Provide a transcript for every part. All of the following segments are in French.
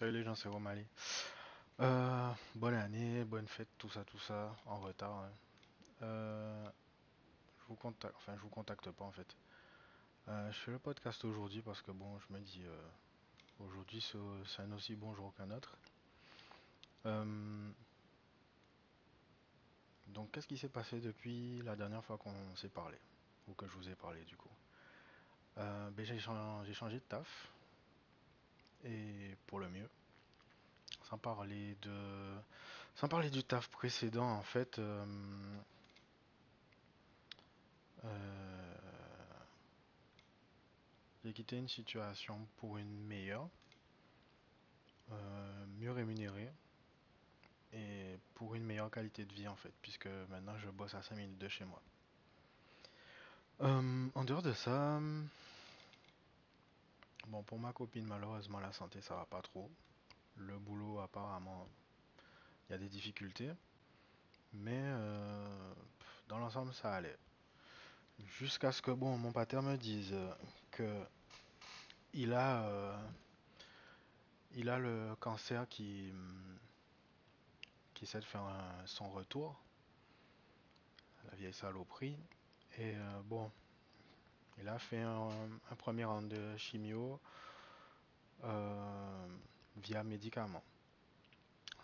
Salut les gens, c'est Romali. Euh, bonne année, bonne fête, tout ça, tout ça, en retard. hein. Euh, je vous contacte, enfin je vous contacte pas en fait. Euh, je fais le podcast aujourd'hui parce que bon, je me dis aujourd'hui c'est un aussi bon jour qu'un autre. Donc qu'est-ce qui s'est passé depuis la dernière fois qu'on s'est parlé? Ou que je vous ai parlé du coup? Ben, j'ai changé de taf et pour le mieux. Sans parler de, sans parler du taf précédent en fait. euh, Euh, j'ai quitté une situation pour une meilleure, euh, mieux rémunérée et pour une meilleure qualité de vie en fait, puisque maintenant je bosse à 5 minutes de chez moi. En dehors de ça, bon pour ma copine malheureusement la santé ça va pas trop. Le boulot apparemment il y a des difficultés, mais euh, dans l'ensemble ça allait. Jusqu'à ce que bon mon pater me dise que il a euh, le cancer qui qui essaie de faire son retour, la vieille saloperie. Et euh, bon, il a fait un, premier round de chimio euh, via médicament.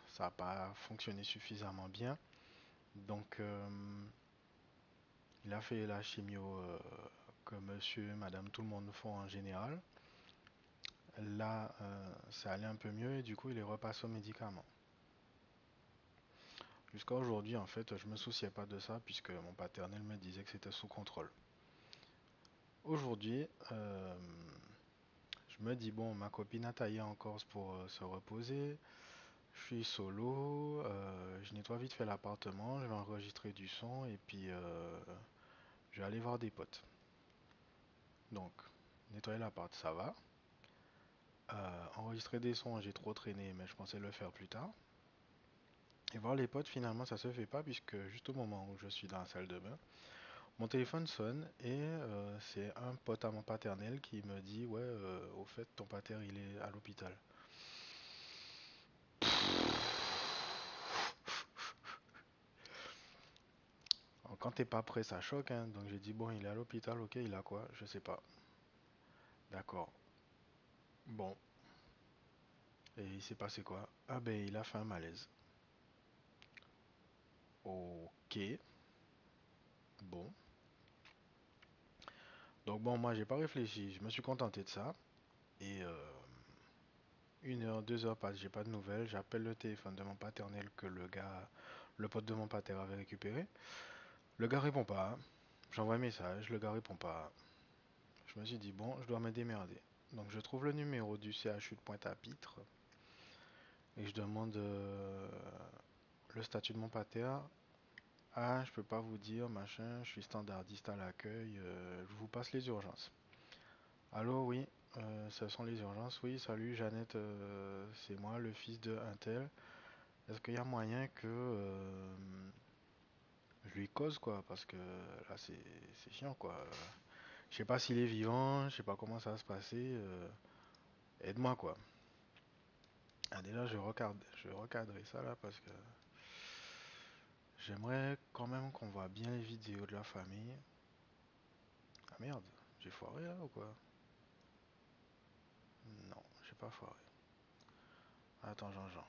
Ça n'a pas fonctionné suffisamment bien. Donc, euh, il a fait la chimio euh, que monsieur, madame, tout le monde font en général. Là, ça allait un peu mieux et du coup, il est repassé au médicament. Jusqu'à aujourd'hui, en fait, je me souciais pas de ça puisque mon paternel me disait que c'était sous contrôle. Aujourd'hui, euh, je me dis, bon, ma copine a taillé en Corse pour euh, se reposer. Je suis solo, euh, je nettoie vite fait l'appartement, je vais enregistrer du son et puis je vais aller voir des potes. Donc, nettoyer l'appart, ça va. Enregistrer des sons, j'ai trop traîné, mais je pensais le faire plus tard. Et voir les potes, finalement, ça se fait pas puisque juste au moment où je suis dans la salle de bain, mon téléphone sonne et euh, c'est un pote à mon paternel qui me dit, ouais, euh, au fait, ton pater, il est à l'hôpital. Quand t'es pas prêt, ça choque, hein. Donc j'ai dit, bon, il est à l'hôpital, ok, il a quoi? Je sais pas. D'accord. Bon. Et il s'est passé quoi? Ah ben, il a fait un malaise. Ok. Bon. Donc bon, moi, j'ai pas réfléchi. Je me suis contenté de ça. Et euh, une heure, deux heures passent, j'ai pas de nouvelles. J'appelle le téléphone de mon paternel que le gars, le pote de mon pater avait récupéré. Le gars répond pas. J'envoie un message, le gars répond pas. Je me suis dit, bon, je dois me démerder. Donc je trouve le numéro du CHU de Pointe-à-Pitre et je demande euh, le statut de mon pater. Ah, je peux pas vous dire, machin, je suis standardiste à l'accueil, euh, je vous passe les urgences. Allô, oui, euh, ce sont les urgences. Oui, salut Jeannette, euh, c'est moi, le fils de Intel. Est-ce qu'il y a moyen que je lui cause quoi? Parce que là c'est chiant quoi. Je sais pas s'il est vivant, je sais pas comment ça va se passer. aide-moi quoi. Ah, déjà, je regarde, je recadrer ça là parce que j'aimerais quand même qu'on voit bien les vidéos de la famille. Ah merde, j'ai foiré là ou quoi? Non, j'ai pas foiré. Attends, Jean-Jean.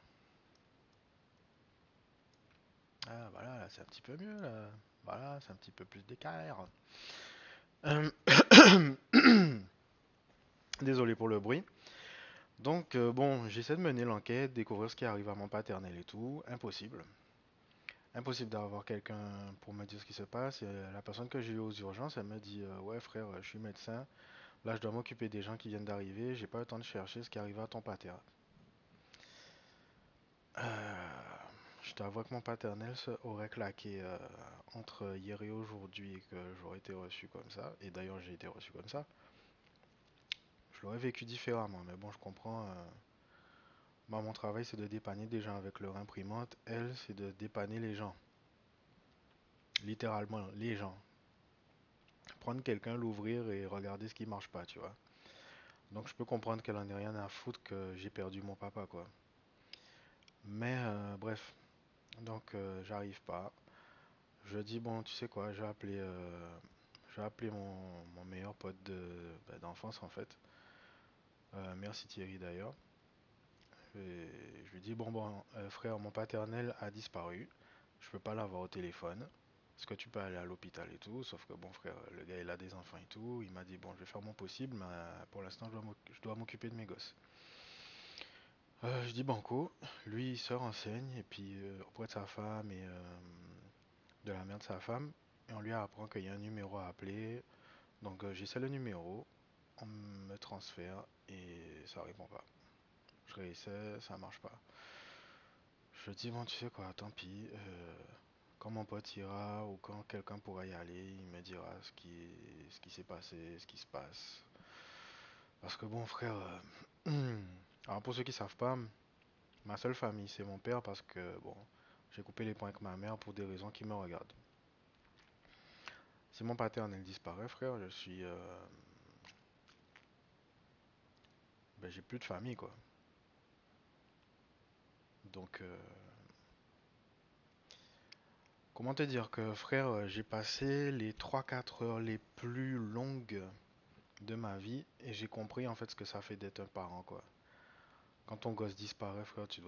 Ah voilà, là c'est un petit peu mieux là. Voilà, c'est un petit peu plus d'écart. Désolé pour le bruit. Donc euh, bon, j'essaie de mener l'enquête, découvrir ce qui arrive à mon paternel et tout. Impossible. Impossible d'avoir quelqu'un pour me dire ce qui se passe. Et la personne que j'ai eu aux urgences, elle me dit euh, Ouais, frère, je suis médecin. Là, je dois m'occuper des gens qui viennent d'arriver. J'ai pas le temps de chercher ce qui arrive à ton pater. Euh, je t'avoue que mon paternel se aurait claqué euh, entre hier et aujourd'hui que j'aurais été reçu comme ça. Et d'ailleurs, j'ai été reçu comme ça. Je l'aurais vécu différemment. Mais bon, je comprends. Moi, mon travail, c'est de dépanner des gens avec leur imprimante. Elle, c'est de dépanner les gens. Littéralement, les gens. Prendre quelqu'un, l'ouvrir et regarder ce qui marche pas, tu vois. Donc je peux comprendre qu'elle en ait rien à foutre que j'ai perdu mon papa, quoi. Mais euh, bref, donc euh, j'arrive pas. Je dis bon, tu sais quoi, je vais appeler, euh, mon, meilleur pote de, bah, d'enfance en fait. Merci Thierry d'ailleurs. Je lui dis bon bon, euh, frère, mon paternel a disparu. Je peux pas l'avoir au téléphone. Est-ce que tu peux aller à l'hôpital et tout? Sauf que bon frère, le gars il a des enfants et tout. Il m'a dit bon, je vais faire mon possible, mais euh, pour l'instant je dois m'occuper de mes gosses. Euh, je dis banco. Lui il se renseigne et puis auprès de sa femme et de la mère de sa femme. Et on lui apprend qu'il y a un numéro à appeler. Donc j'essaie le numéro, on me transfère et ça répond pas. Je réessaie, ça marche pas. Je dis bon tu sais quoi, tant pis. euh, quand mon pote ira ou quand quelqu'un pourra y aller, il me dira ce qui, s'est passé, ce qui se passe. Parce que bon frère, euh, alors pour ceux qui savent pas, ma seule famille c'est mon père parce que bon, j'ai coupé les ponts avec ma mère pour des raisons qui me regardent. Si mon paternel disparaît frère, je suis, euh, ben j'ai plus de famille quoi. Donc euh, Comment te dire que frère, j'ai passé les trois quatre heures les plus longues de ma vie et j'ai compris en fait ce que ça fait d'être un parent quoi. Quand ton gosse disparaît frère, tu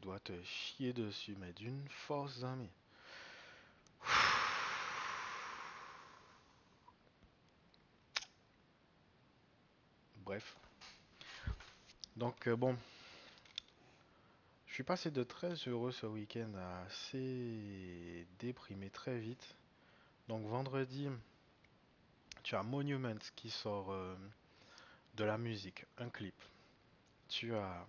dois te, chier dessus mais d'une force amie. Bref. Donc euh, bon, suis passé de très heureux ce week-end à assez déprimé très vite. Donc vendredi, tu as Monuments qui sort euh, de la musique, un clip. Tu as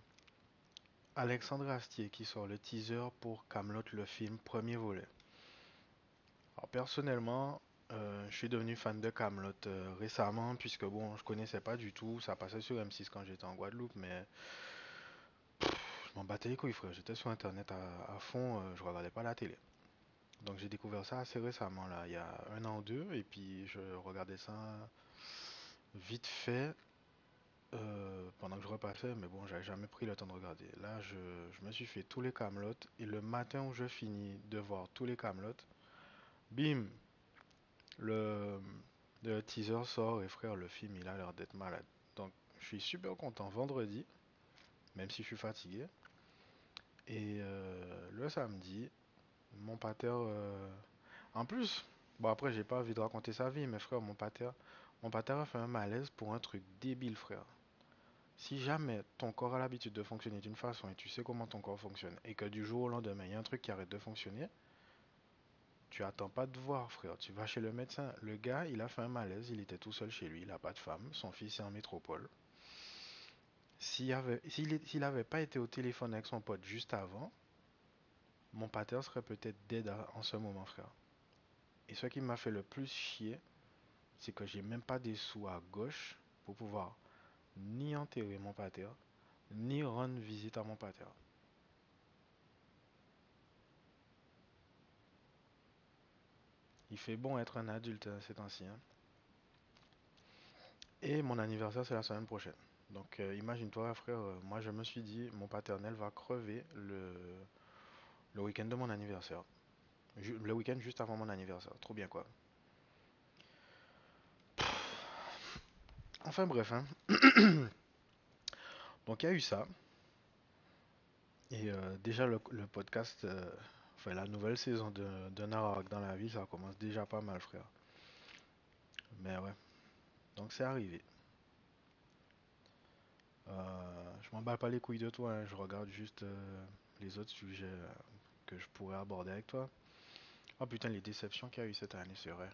Alexandre Astier qui sort le teaser pour Camelot le film premier volet. Alors personnellement, euh, je suis devenu fan de Camelot récemment puisque bon, je connaissais pas du tout, ça passait sur M6 quand j'étais en Guadeloupe, mais battais les frère, j'étais sur internet à, fond, euh, je regardais pas la télé. Donc j'ai découvert ça assez récemment là, il y a un an ou deux, et puis je regardais ça vite fait euh, pendant que je repassais, mais bon, j'avais jamais pris le temps de regarder. Là, je, me suis fait tous les Camelot et le matin où je finis de voir tous les Camelot, bim, le teaser sort et frère, le film il a l'air d'être malade. Donc, je suis super content vendredi, même si je suis fatigué. Et euh, le samedi, mon pater, euh, en plus, bon après j'ai pas envie de raconter sa vie, mais frère, mon pater, mon pater a fait un malaise pour un truc débile, frère. Si jamais ton corps a l'habitude de fonctionner d'une façon et tu sais comment ton corps fonctionne et que du jour au lendemain il y a un truc qui arrête de fonctionner, tu attends pas de voir frère, tu vas chez le médecin. Le gars il a fait un malaise, il était tout seul chez lui, il a pas de femme, son fils est en métropole. S'il avait, s'il, s'il avait pas été au téléphone avec son pote juste avant, mon pater serait peut-être dead en ce moment frère. Et ce qui m'a fait le plus chier, c'est que j'ai même pas des sous à gauche pour pouvoir ni enterrer mon pater, ni rendre visite à mon pater. Il fait bon être un adulte euh, ces temps-ci. hein. Et mon anniversaire, c'est la semaine prochaine. Donc euh, imagine-toi, frère, euh, moi je me suis dit, mon paternel va crever le, le week-end de mon anniversaire. Le week-end juste avant mon anniversaire. Trop bien quoi. Enfin bref, hein. Donc il y a eu ça. Et euh, déjà le, podcast, enfin la nouvelle saison de, de Narak dans la vie, ça commence déjà pas mal, frère. Mais ouais. Donc c'est arrivé. Euh, je m'emballe pas les couilles de toi, hein, je regarde juste euh, les autres sujets euh, que je pourrais aborder avec toi. Oh putain, les déceptions qu'il y a eu cette année, c'est vrai.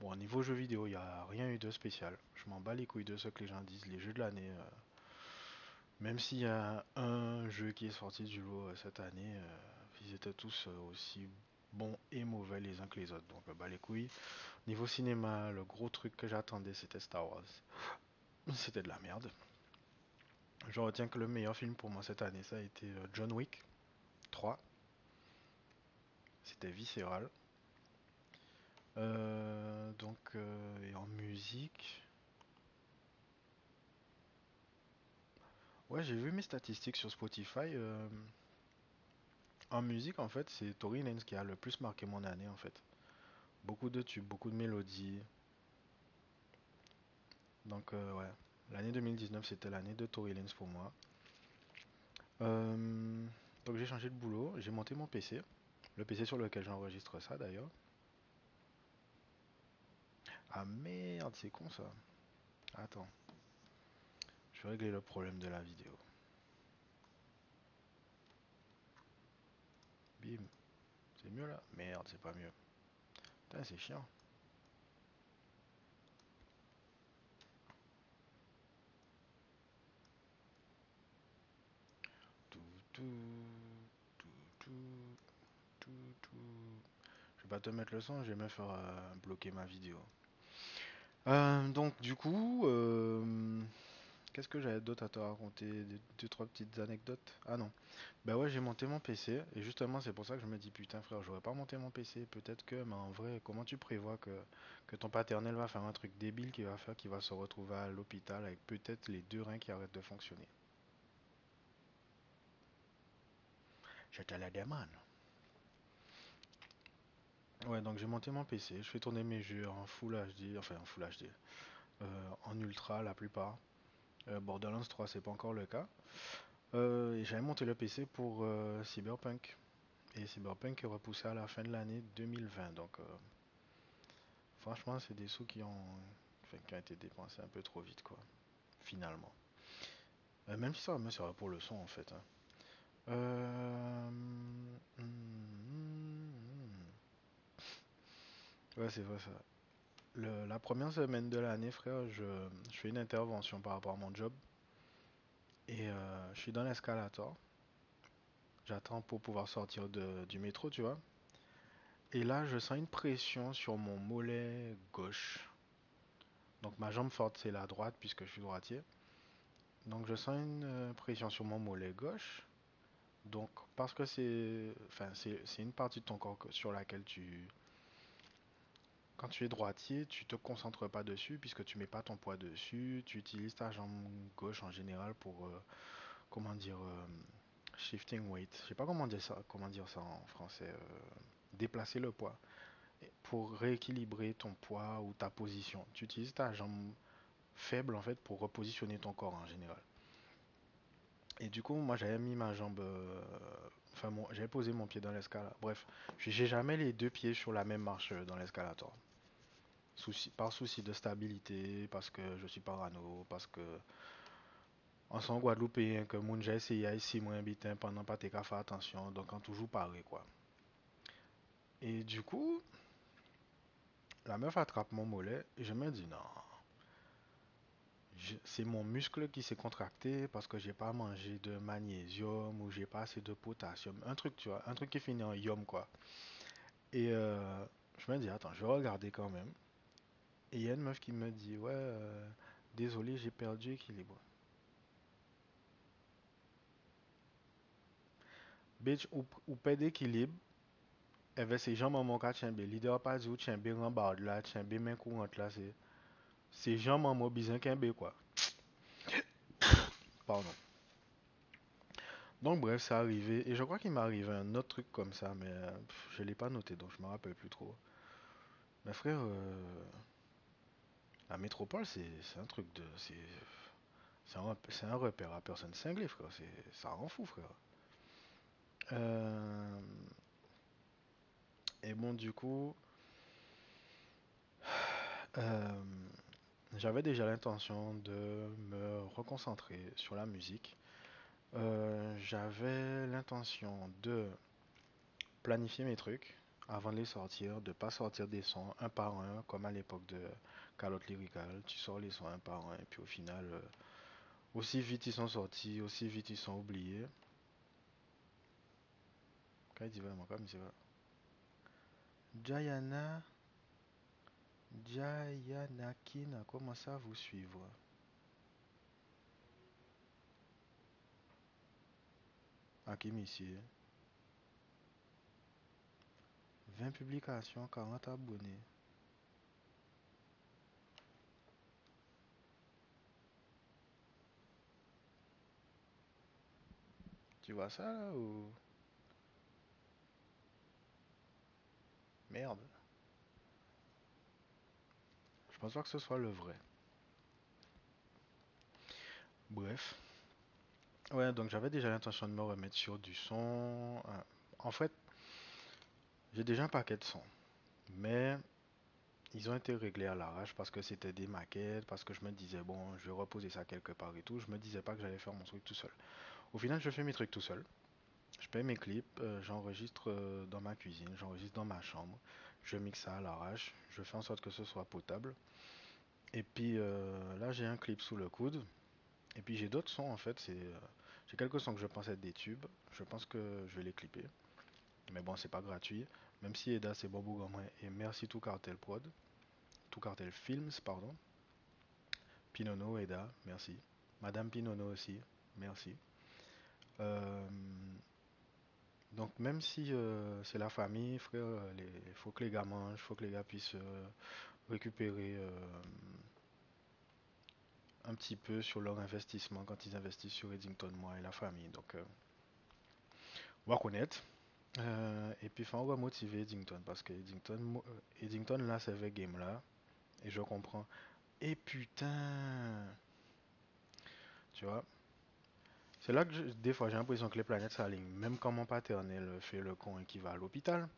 Bon, au niveau jeux vidéo, il n'y a rien eu de spécial. Je m'en bats les couilles de ce que les gens disent. Les jeux de l'année, même s'il y a un jeu qui est sorti du lot cette année, ils étaient tous aussi bons et mauvais les uns que les autres. Donc, bah les couilles. Niveau cinéma, le gros truc que j'attendais, c'était Star Wars. C'était de la merde. Je retiens que le meilleur film pour moi cette année, ça a été euh, John Wick 3. C'était viscéral. Euh, donc, euh, et en musique, Ouais, j'ai vu mes statistiques sur Spotify. euh, en musique, en fait, c'est Tory Lanez qui a le plus marqué mon année, en fait. Beaucoup de tubes, beaucoup de mélodies. Donc, ouais. L'année 2019, c'était l'année de Tory Lanez pour moi. Euh, donc, j'ai changé de boulot. J'ai monté mon PC. Le PC sur lequel j'enregistre ça, d'ailleurs. Ah merde, c'est con ça. Attends. Je vais régler le problème de la vidéo. Bim. C'est mieux là? Merde, c'est pas mieux. Putain, c'est chiant. Tout, tout, tout, tout, tout, tout. Je vais pas te mettre le son, je vais me faire euh, bloquer ma vidéo. Euh, donc, du coup, euh, qu'est-ce que j'avais d'autre à te raconter? Deux, deux, trois petites anecdotes? Ah non. Bah ouais, j'ai monté mon PC et justement, c'est pour ça que je me dis, putain, frère, j'aurais pas monté mon PC. Peut-être que, mais en vrai, comment tu prévois que, que ton paternel va faire un truc débile qui va faire qu'il va se retrouver à l'hôpital avec peut-être les deux reins qui arrêtent de fonctionner? Je te la demande. Ouais, donc j'ai monté mon PC, je fais tourner mes jeux en Full HD, enfin en Full HD, euh, en Ultra la plupart. Euh, Borderlands 3, c'est pas encore le cas. Euh, et j'avais monté le PC pour Cyberpunk. Et Cyberpunk est repoussé à la fin de l'année 2020. Donc, franchement, c'est des sous qui ont, enfin, qui ont été dépensés un peu trop vite, quoi. Finalement. Même si ça me sera pour le son, en fait. hein. Euh, hmm, hmm, hmm. Ouais, c'est vrai ça. Le- la première semaine de l'année, frère, je, fais une intervention par rapport à mon job. Et euh, je suis dans l'escalator. J'attends pour pouvoir sortir du métro, tu vois. Et là, je sens une pression sur mon mollet gauche. Donc ma jambe forte, c'est la droite, puisque je suis droitier. Donc je sens une euh, pression sur mon mollet gauche. Donc parce que c'est enfin, c'est, une partie de ton corps sur laquelle tu... Quand tu es droitier, tu te concentres pas dessus, puisque tu mets pas ton poids dessus. Tu utilises ta jambe gauche en général pour, euh, comment dire, euh, shifting weight. Je sais pas comment dire ça, comment dire ça en français. euh, déplacer le poids. pour rééquilibrer ton poids ou ta position. Tu utilises ta jambe faible en fait pour repositionner ton corps en général. Et du coup, moi j'avais mis ma jambe, euh, enfin j'avais posé mon pied dans l'escalator. Bref, j'ai jamais les deux pieds sur la même marche dans l'escalator. Par souci de stabilité, parce que je suis parano, parce que en son Guadeloupéen que moun j'ai essayé ici moi habitant pendant pas t'es qu'à faire attention, donc en toujours pareil quoi. Et du coup, la meuf attrape mon mollet et je me dis non, C'est mon muscle qui s'est contracté parce que j'ai pas mangé de magnésium ou j'ai pas assez de potassium. Un truc, tu vois, un truc qui finit en yum, quoi. Et euh, je me dis, attends, je vais regarder quand même. Et il y a une meuf qui me dit, ouais, euh, désolé, j'ai perdu équilibre. Bitch, ou, ou perd d'équilibre, et ben c'est jambes en mon cas, leader pas dit ou là, main courante là, c'est, c'est mon bizin qu'un ben, quoi. Pardon. Donc bref, c'est arrivé. Et je crois qu'il m'est arrivé un autre truc comme ça, mais euh, pff, je l'ai pas noté, donc je me rappelle plus trop. Mais frère, euh, la métropole, c'est un truc de... C'est un, un repère à personne cinglée, frère. C'est, ça rend fou, frère. Euh, et bon, du coup, euh, j'avais déjà l'intention de me reconcentrer sur la musique. Euh, j'avais l'intention de planifier mes trucs avant de les sortir, de pas sortir des sons un par un, comme à l'époque de Calotte Lyrical. Tu sors les sons un par un, et puis au final, euh, aussi vite ils sont sortis, aussi vite ils sont oubliés. Jayana, Jayanakin a commencé à vous suivre? Hakim ici. 20 publications, 40 abonnés. Tu vois ça là ou... Merde. Je pense pas que ce soit le vrai. Bref. Ouais, donc j'avais déjà l'intention de me remettre sur du son. Euh, En fait, j'ai déjà un paquet de sons. Mais ils ont été réglés à l'arrache parce que c'était des maquettes, parce que je me disais, bon, je vais reposer ça quelque part et tout. Je me disais pas que j'allais faire mon truc tout seul. Au final, je fais mes trucs tout seul. Je paye mes clips, euh, j'enregistre euh, dans ma cuisine, j'enregistre dans ma chambre. Je mixe ça à l'arrache. Je fais en sorte que ce soit potable. Et puis euh, là, j'ai un clip sous le coude. Et puis j'ai d'autres sons en fait. C'est, j'ai quelques sons que je pense être des tubes. Je pense que je vais les clipper. Mais bon, c'est pas gratuit. Même si Eda c'est pour moi. Et merci tout cartel prod. Tout cartel films, pardon. Pinono, Eda, merci. Madame Pinono aussi, merci. Euh, donc même si euh, c'est la famille, frère, il faut que les gars mangent, faut que les gars puissent euh, récupérer euh, un petit peu sur leur investissement quand ils investissent sur Eddington, moi et la famille. Donc, on va connaître. Et puis, on va motiver Eddington parce que Eddington, Eddington là, c'est avec game là. Et je comprends. Et putain, tu vois, c'est là que je- des fois j'ai l'impression que les planètes s'alignent. Même quand mon paternel fait le con et qu'il va à l'hôpital.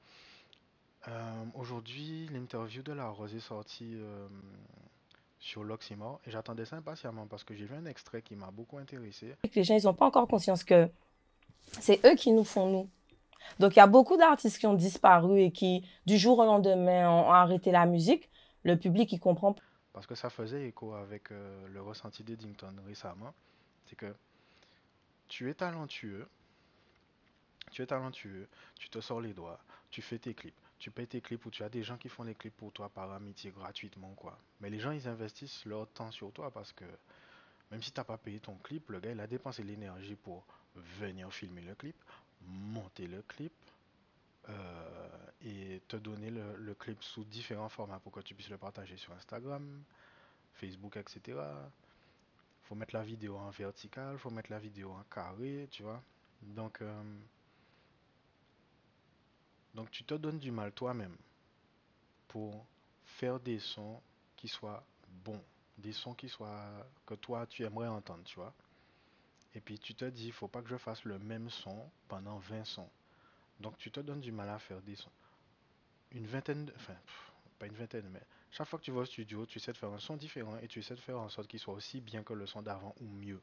Euh, aujourd'hui, l'interview de la Rose est sortie euh, sur l'Oxymore et j'attendais ça impatiemment parce que j'ai vu un extrait qui m'a beaucoup intéressé. les gens, ils n'ont pas encore conscience que c'est eux qui nous font nous. Donc, il y a beaucoup d'artistes qui ont disparu et qui, du jour au lendemain, ont, arrêté la musique. Le public, il comprend. Parce que ça faisait écho avec euh, le ressenti d'Eddington récemment. C'est que tu es talentueux, tu es talentueux, tu te sors les doigts, tu fais tes clips, tu payes tes clips ou tu as des gens qui font les clips pour toi par amitié gratuitement, quoi. Mais les gens, ils investissent leur temps sur toi parce que même si t'as pas payé ton clip, le gars, il a dépensé l'énergie pour venir filmer le clip, monter le clip, euh, et te donner le, le clip sous différents formats pour que tu puisses le partager sur Instagram, Facebook, etc. Faut mettre la vidéo en vertical, faut mettre la vidéo en carré, tu vois. Donc, euh, donc tu te donnes du mal toi-même pour faire des sons qui soient bons, des sons qui soient que toi tu aimerais entendre, tu vois. Et puis tu te dis, faut pas que je fasse le même son pendant 20 sons. Donc tu te donnes du mal à faire des sons. Une vingtaine, de- enfin, pas une vingtaine, mais chaque fois que tu vas au studio, tu essaies de faire un son différent et tu essaies de faire en sorte qu'il soit aussi bien que le son d'avant ou mieux.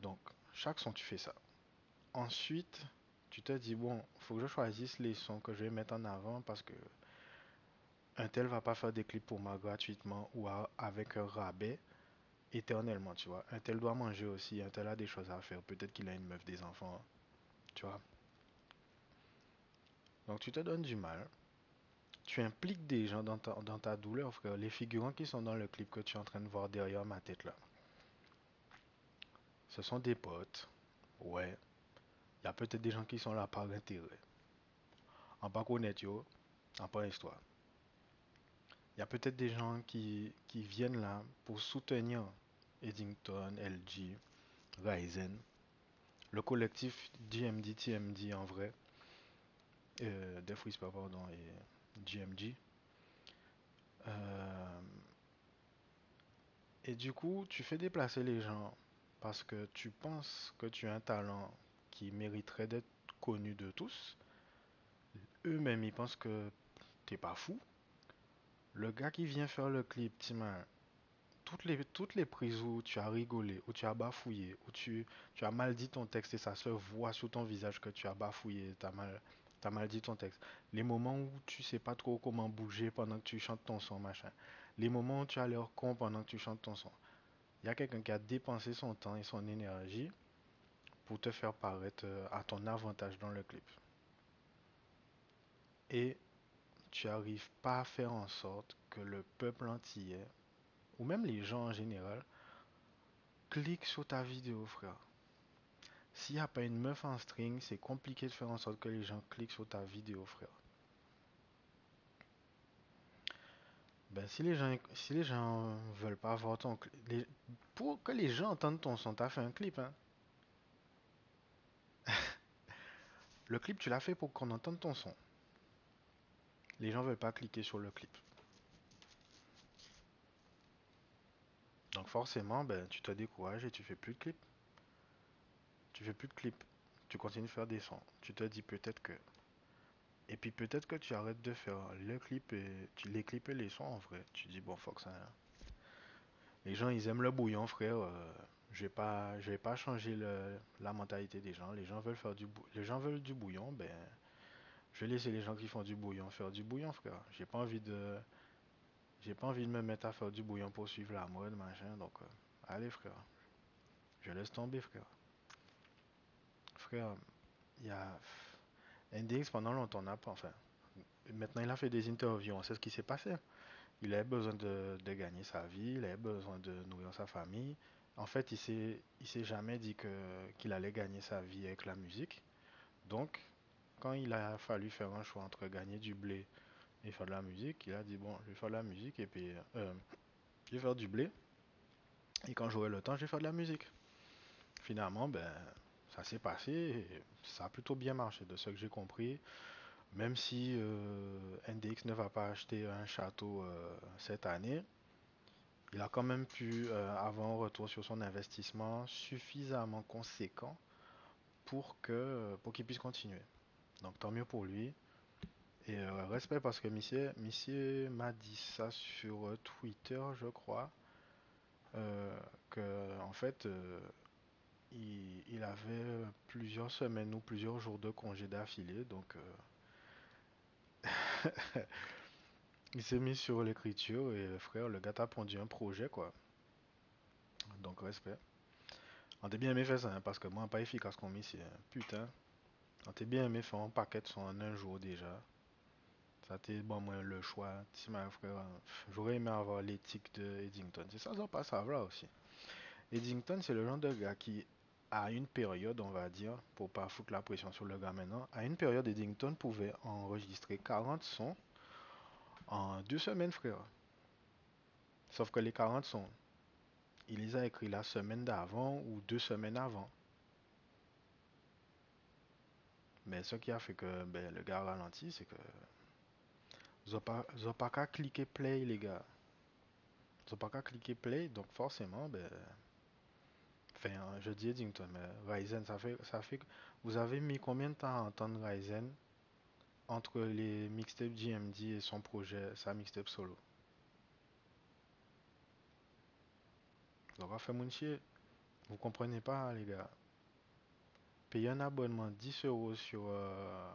Donc, chaque son, tu fais ça. Ensuite, tu te dis, bon, faut que je choisisse les sons que je vais mettre en avant parce que un tel va pas faire des clips pour moi gratuitement ou avec un rabais éternellement, tu vois. Un tel doit manger aussi, un tel a des choses à faire. Peut-être qu'il a une meuf, des enfants, tu vois. Donc, tu te donnes du mal. Tu impliques des gens dans ta, douleur, frère. Les figurants qui sont dans le clip que tu es en train de voir derrière ma tête là, ce sont des potes. Ouais. Il y a peut-être des gens qui sont là par intérêt. En pas connaître yo, en pas histoire. Il y a peut-être des gens qui, viennent là pour soutenir Eddington, LG, Ryzen, le collectif GMD, TMD en vrai, euh, pardon, et GMG. Euh, et du coup, tu fais déplacer les gens parce que tu penses que tu as un talent qui mériterait d'être connu de tous. Eux-mêmes, ils pensent que t'es pas fou. Le gars qui vient faire le clip, Timan, toutes les, prises où tu as rigolé, où tu as bafouillé, où tu, tu as mal dit ton texte et ça se voit sur ton visage que tu as bafouillé, tu as mal, t'as mal dit ton texte. Les moments où tu sais pas trop comment bouger pendant que tu chantes ton son, machin. Les moments où tu as l'air con pendant que tu chantes ton son. Il y a quelqu'un qui a dépensé son temps et son énergie pour te faire paraître euh, à ton avantage dans le clip. Et tu n'arrives pas à faire en sorte que le peuple entier, ou même les gens en général, cliquent sur ta vidéo, frère. S'il n'y a pas une meuf en string, c'est compliqué de faire en sorte que les gens cliquent sur ta vidéo, frère. Ben, si les gens, si les gens veulent pas voir ton clip, pour que les gens entendent ton son, t'as fait un clip, hein? Le clip, tu l'as fait pour qu'on entende ton son. Les gens veulent pas cliquer sur le clip. Donc forcément, ben, tu te décourages et tu fais plus de clips. Tu fais plus de clips. Tu continues de faire des sons. Tu te dis peut-être que. Et puis peut-être que tu arrêtes de faire le clip et tu les clips et les sons en vrai. Tu dis bon fuck ça. Les gens ils aiment le bouillon frère. euh, je vais pas je vais pas changer la mentalité des gens. Les gens veulent faire du les gens veulent du bouillon, ben je vais laisser les gens qui font du bouillon faire du bouillon frère. J'ai pas envie de j'ai pas envie de me mettre à faire du bouillon pour suivre la mode machin donc euh, allez frère. Je laisse tomber frère. Il y a NDX pendant longtemps n'a pas enfin maintenant il a fait des interviews, on sait ce qui s'est passé. Il avait besoin de, gagner sa vie, il avait besoin de nourrir sa famille. En fait, il s'est, s'est jamais dit que, qu'il allait gagner sa vie avec la musique. Donc, quand il a fallu faire un choix entre gagner du blé et faire de la musique, il a dit bon, je vais faire de la musique et puis euh, je vais faire du blé. Et quand j'aurai le temps, je vais faire de la musique. Finalement, ben, ça s'est passé et ça a plutôt bien marché de ce que j'ai compris. Même si euh, NDX ne va pas acheter un château euh, cette année, il a quand même pu euh, avoir un retour sur son investissement suffisamment conséquent pour que pour qu'il puisse continuer. Donc tant mieux pour lui. Et respect parce que monsieur, monsieur m'a dit ça sur Twitter, je crois, que en fait il, avait plusieurs semaines ou plusieurs jours de congé d'affilée, donc euh, il s'est mis sur l'écriture et frère, le gars t'a pondu un projet quoi. Donc respect. On t'a bien aimé faire ça, hein, parce que moi, pas efficace comme ici. hein. Putain. On t'a bien aimé faire un paquet de en un jour déjà. Ça t'est bon, moi, le choix. Si ma frère, hein, j'aurais aimé avoir l'éthique de Eddington. C'est ça, ça pas savoir aussi. Eddington, c'est le genre de gars qui, à une période, on va dire, pour pas foutre la pression sur le gars maintenant, à une période, Eddington pouvait enregistrer 40 sons en deux semaines, frère. Sauf que les 40 sons, il les a écrits la semaine d'avant ou deux semaines avant. Mais ce qui a fait que ben, le gars ralentit, c'est que vous n'avez pas, qu'à cliquer play, les gars. Vous n'avez pas qu'à cliquer play, donc forcément, ben, enfin, hein, je dis Eddington, mais Ryzen, ça fait, ça fait que vous avez mis combien de temps à entendre Ryzen entre les mixtapes GMD et son projet, sa mixtape solo? Avez fait mon chier. Vous comprenez pas, les gars. Payer un abonnement 10 euros sur, euh,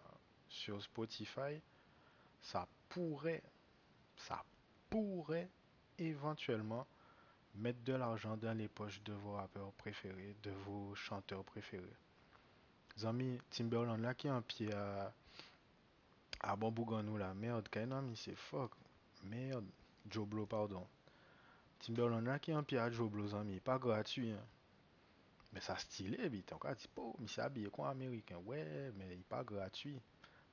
sur Spotify, ça pourrait, ça pourrait éventuellement mettre de l'argent dans les poches de vos rappeurs préférés, de vos chanteurs préférés. Amis, Timberland là qui a un pied à, à bon Bouganou là, merde, Kainami c'est fuck, merde, Joblo pardon. Timberland là qui a un pied à Joblo, les amis, pas gratuit, hein. Mais ça stylé, vite, on dit, oh, mais c'est habillé quoi américain, ouais, mais il pas gratuit.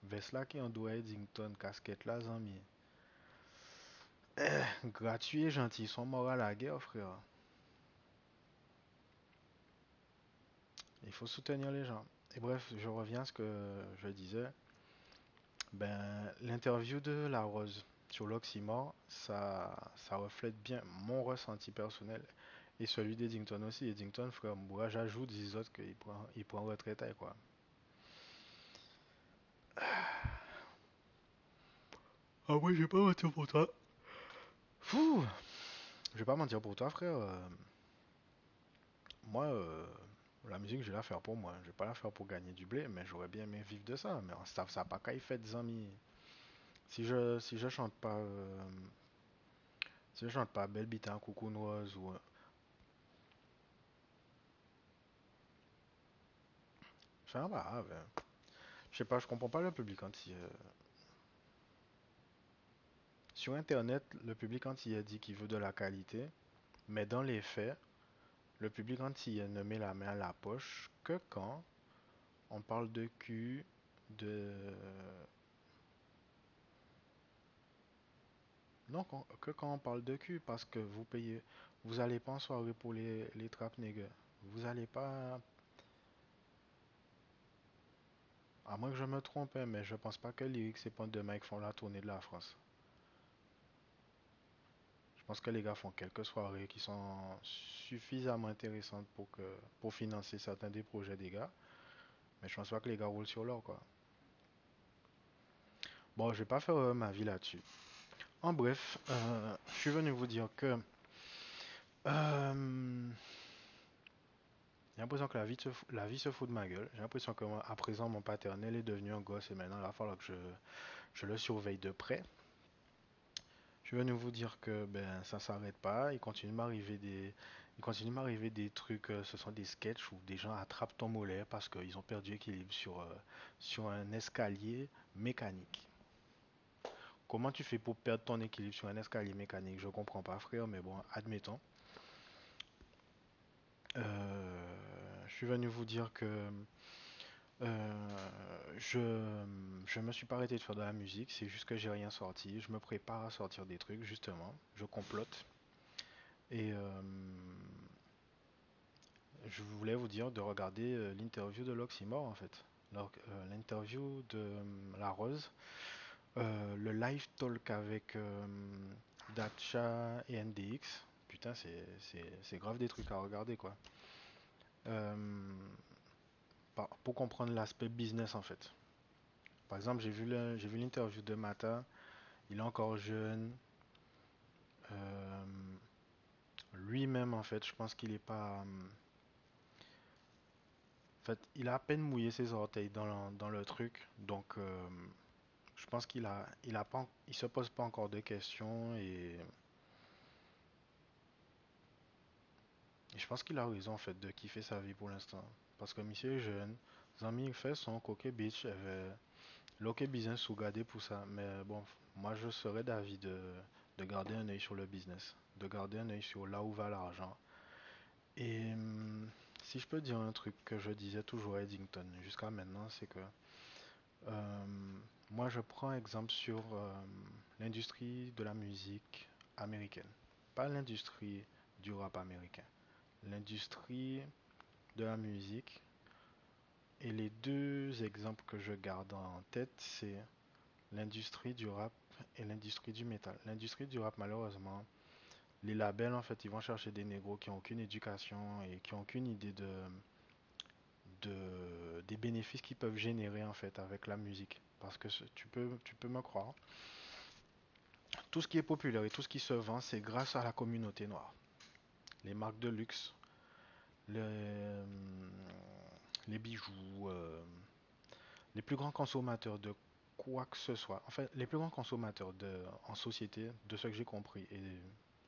Veste là qui en doit Eddington, casquette là, les Eh, gratuit et gentil, ils sont morts à la guerre, frère. Il faut soutenir les gens. Et bref, je reviens à ce que je disais. Ben, l'interview de La Rose sur l'Oxymore, ça, ça reflète bien mon ressenti personnel et celui d'Eddington aussi. Eddington, frère, moi j'ajoute des autres qu'il prend, il prend retraite, quoi. Ah ouais, j'ai pas mentir pour toi. Fou, je vais pas mentir pour toi, frère. euh, moi, euh, la musique, je vais la faire pour moi. Je vais pas la faire pour gagner du blé, mais j'aurais bien aimé vivre de ça. Mais ça, ça a pas qu'à y faire des amis. Si je, si je chante pas, euh, si je chante pas Belle Bite en Coucou Noise ou, c'est pas hein. Je sais pas, je comprends pas le public euh. Sur Internet, le public entier dit qu'il veut de la qualité, mais dans les faits, le public entier ne met la main à la poche que quand on parle de cul, de Non, que quand on parle de cul, parce que vous payez, vous allez pas en soirée pour les, les trap niggas. Vous allez pas, à moins que je me trompe, hein, mais je pense pas que Lyrics et Pont de Mike font la tournée de la France. Pense que les gars font quelques soirées qui sont suffisamment intéressantes pour que, pour financer certains des projets des gars, mais je pense pas que les gars roulent sur l'or, quoi. Bon, je vais pas faire euh, ma vie là-dessus. En bref, euh, je suis venu vous dire que euh, j'ai l'impression que la vie, se fout, la vie se fout de ma gueule. J'ai l'impression que moi, à présent, mon paternel est devenu un gosse et maintenant, il va falloir que je, je le surveille de près. Je suis venu vous dire que ben ça s'arrête pas. Il continue de m'arriver des, des trucs. euh, ce sont des sketchs où des gens attrapent ton mollet parce qu'ils ont perdu équilibre sur, euh, sur un escalier mécanique. Comment tu fais pour perdre ton équilibre sur un escalier mécanique? Je comprends pas, frère, mais bon, admettons. Euh, je suis venu vous dire que je, je me suis pas arrêté de faire de la musique, c'est juste que j'ai rien sorti. Je me prépare à sortir des trucs, justement. Je complote. Et euh, je voulais vous dire de regarder euh, l'interview de l'Oxymore, en fait. Euh, L'interview de euh, La Rose. Euh, le live talk avec euh, Dacha et NDX. Putain, c'est grave des trucs à regarder, quoi. Euh, pour comprendre l'aspect business en fait. Par exemple, j'ai vu l'interview de Mata, il est encore jeune. euh, lui-même en fait, je pense qu'il est pas. euh, En fait, il a à peine mouillé ses orteils dans le, dans le truc, donc euh, je pense qu'il a, il a pas, il se pose pas encore de questions et, je pense qu'il a raison en fait de kiffer sa vie pour l'instant. Parce que monsieur est jeune, Zami fait son coquet bitch, l'ok business sous garder pour ça, mais bon, moi je serais d'avis de, de garder un œil sur le business, de garder un œil sur là où va l'argent. Et hum, si je peux dire un truc que je disais toujours à Eddington jusqu'à maintenant, c'est que euh, moi je prends exemple sur euh, l'industrie de la musique américaine, pas l'industrie du rap américain, l'industrie de la musique. Et les deux exemples que je garde en tête, c'est l'industrie du rap et l'industrie du métal. L'industrie du rap, malheureusement, les labels, en fait, ils vont chercher des négros qui n'ont aucune éducation et qui n'ont aucune idée de, de- des bénéfices qu'ils peuvent générer, en fait, avec la musique. Parce que tu peux, tu peux me croire, tout ce qui est populaire et tout ce qui se vend, c'est grâce à la communauté noire. Les marques de luxe, les, bijoux, euh, les plus grands consommateurs de quoi que ce soit, en fait, les plus grands consommateurs de, en société, de ce que j'ai compris, et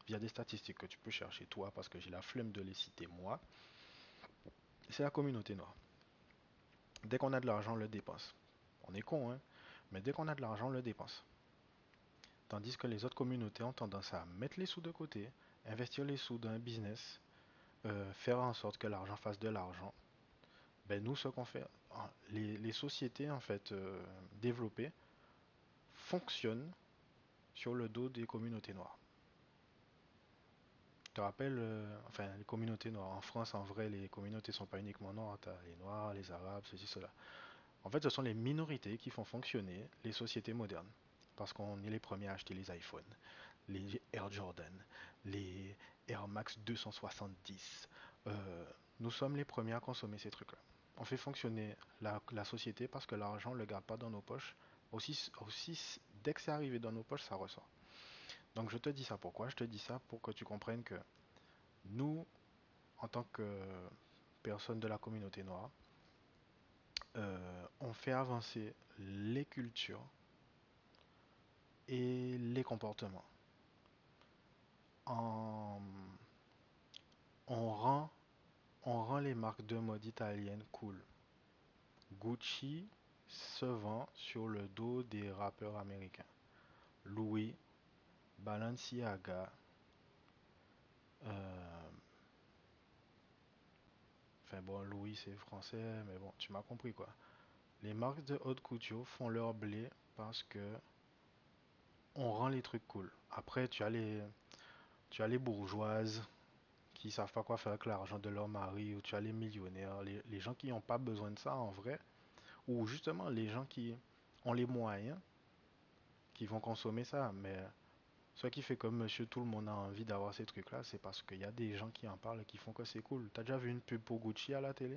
via des statistiques que tu peux chercher toi, parce que j'ai la flemme de les citer moi, c'est la communauté noire. Dès qu'on a de l'argent, on le dépense. On est con, hein, mais dès qu'on a de l'argent, on le dépense. Tandis que les autres communautés ont tendance à mettre les sous de côté, investir les sous dans un business, euh, faire en sorte que l'argent fasse de l'argent. Ben nous, ce qu'on fait, les, sociétés en fait euh, développées fonctionnent sur le dos des communautés noires. Je te rappelle, euh, enfin, les communautés noires. En France, en vrai, les communautés sont pas uniquement noires. T'as les noirs, les arabes, ceci, cela. En fait, ce sont les minorités qui font fonctionner les sociétés modernes. Parce qu'on est les premiers à acheter les iPhones, les Air Jordan, les Air Max 270. Euh, nous sommes les premiers à consommer ces trucs-là. On fait fonctionner la, société parce que l'argent ne le garde pas dans nos poches. Aussi, aussi, dès que c'est arrivé dans nos poches, ça ressort. Donc je te dis ça pourquoi? Je te dis ça pour que tu comprennes que nous, en tant que personnes de la communauté noire, euh, on fait avancer les cultures et les comportements. On rend, on rend les marques de mode italiennes cool. Gucci se vend sur le dos des rappeurs américains. Louis, Balenciaga, euh, enfin bon, Louis c'est français, mais bon, tu m'as compris quoi. Les marques de haute couture font leur blé parce que on rend les trucs cool. Après, tu as les, tu as les bourgeoises qui savent pas quoi faire avec l'argent de leur mari, ou tu as les millionnaires, les, gens qui n'ont pas besoin de ça en vrai, ou justement les gens qui ont les moyens, qui vont consommer ça. Mais ce qui fait comme monsieur tout le monde a envie d'avoir ces trucs-là, c'est parce qu'il y a des gens qui en parlent et qui font que c'est cool. T'as déjà vu une pub Gucci à la télé?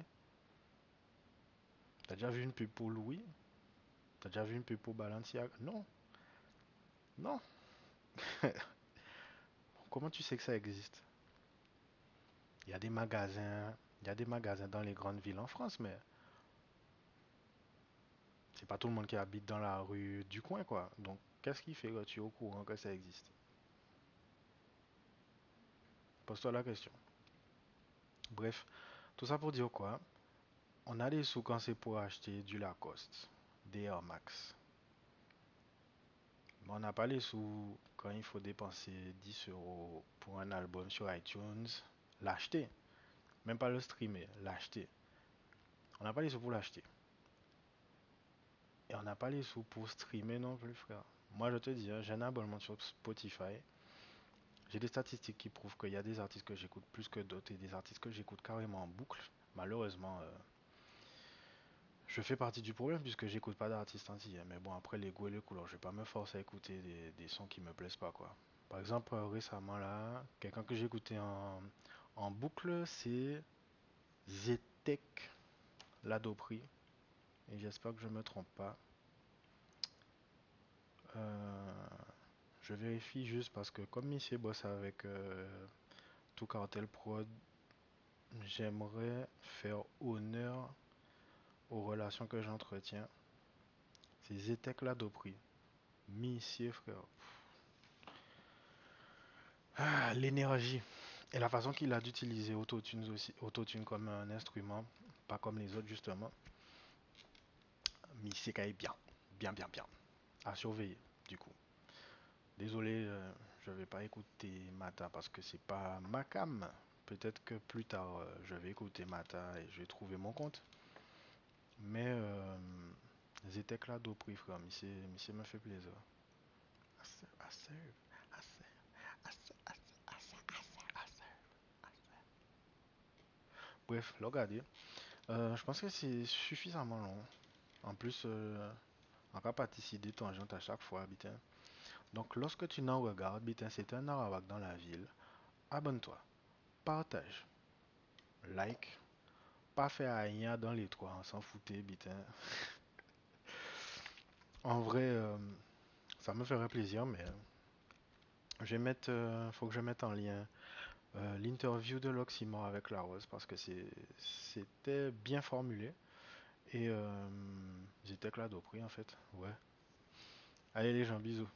T'as déjà vu une pub pour Louis? T'as déjà vu une pub pour? Non, non. Comment tu sais que ça existe? Il y a des magasins, il y a des magasins dans les grandes villes en France, mais c'est pas tout le monde qui habite dans la rue du coin, quoi. Donc, qu'est-ce qui fait que tu es au courant que ça existe? Pose-toi la question. Bref, tout ça pour dire quoi? On a des sous quand c'est pour acheter du Lacoste, des Air Max. On n'a pas les sous quand il faut dépenser 10 euros pour un album sur iTunes, l'acheter. Même pas le streamer, l'acheter. On n'a pas les sous pour l'acheter. Et on n'a pas les sous pour streamer non plus, frère. Moi, je te dis, hein, j'ai un abonnement sur Spotify. J'ai des statistiques qui prouvent qu'il y a des artistes que j'écoute plus que d'autres et des artistes que j'écoute carrément en boucle. Malheureusement, euh, je fais partie du problème puisque j'écoute pas d'artistes entiers. Mais bon, après les goûts et les couleurs, je vais pas me forcer à écouter des, sons qui me plaisent pas, quoi. Par exemple, euh, récemment là, quelqu'un que j'ai écouté en, boucle, c'est Zetek Ladopri. Et j'espère que je me trompe pas. Euh, je vérifie juste parce que comme Missier bosse avec euh, tout cartel prod, j'aimerais faire honneur aux relations que j'entretiens. C'est Zetek Ladopri. Missier frère. Ah, l'énergie. Et la façon qu'il a d'utiliser Autotune aussi, comme un instrument, pas comme les autres justement. Missier est bien. Bien, bien, bien. À surveiller, du coup. Désolé, euh, je vais pas écouter Mata parce que c'est pas ma cam. Peut-être que plus tard, euh, je vais écouter Mata et je vais trouver mon compte. Mais euh, Zetek là, prix frère, Missier, Missier me fait plaisir. Bref, regardez. Euh, je pense que c'est suffisamment long. En plus, euh, on va pas décider tangente à chaque fois, bitin. Donc, lorsque tu n'en regardes, bitin, c'est un Arawak dans la ville. Abonne-toi, partage, like, pas faire rien dans les trois, on s'en foutait, bitin. En vrai, euh, ça me ferait plaisir, mais je vais mettre, euh, faut que je mette en lien euh, l'interview de l'Oxymore avec la Rose parce que c'était bien formulé et euh, j'étais là prix en fait. Ouais. Allez les gens, bisous.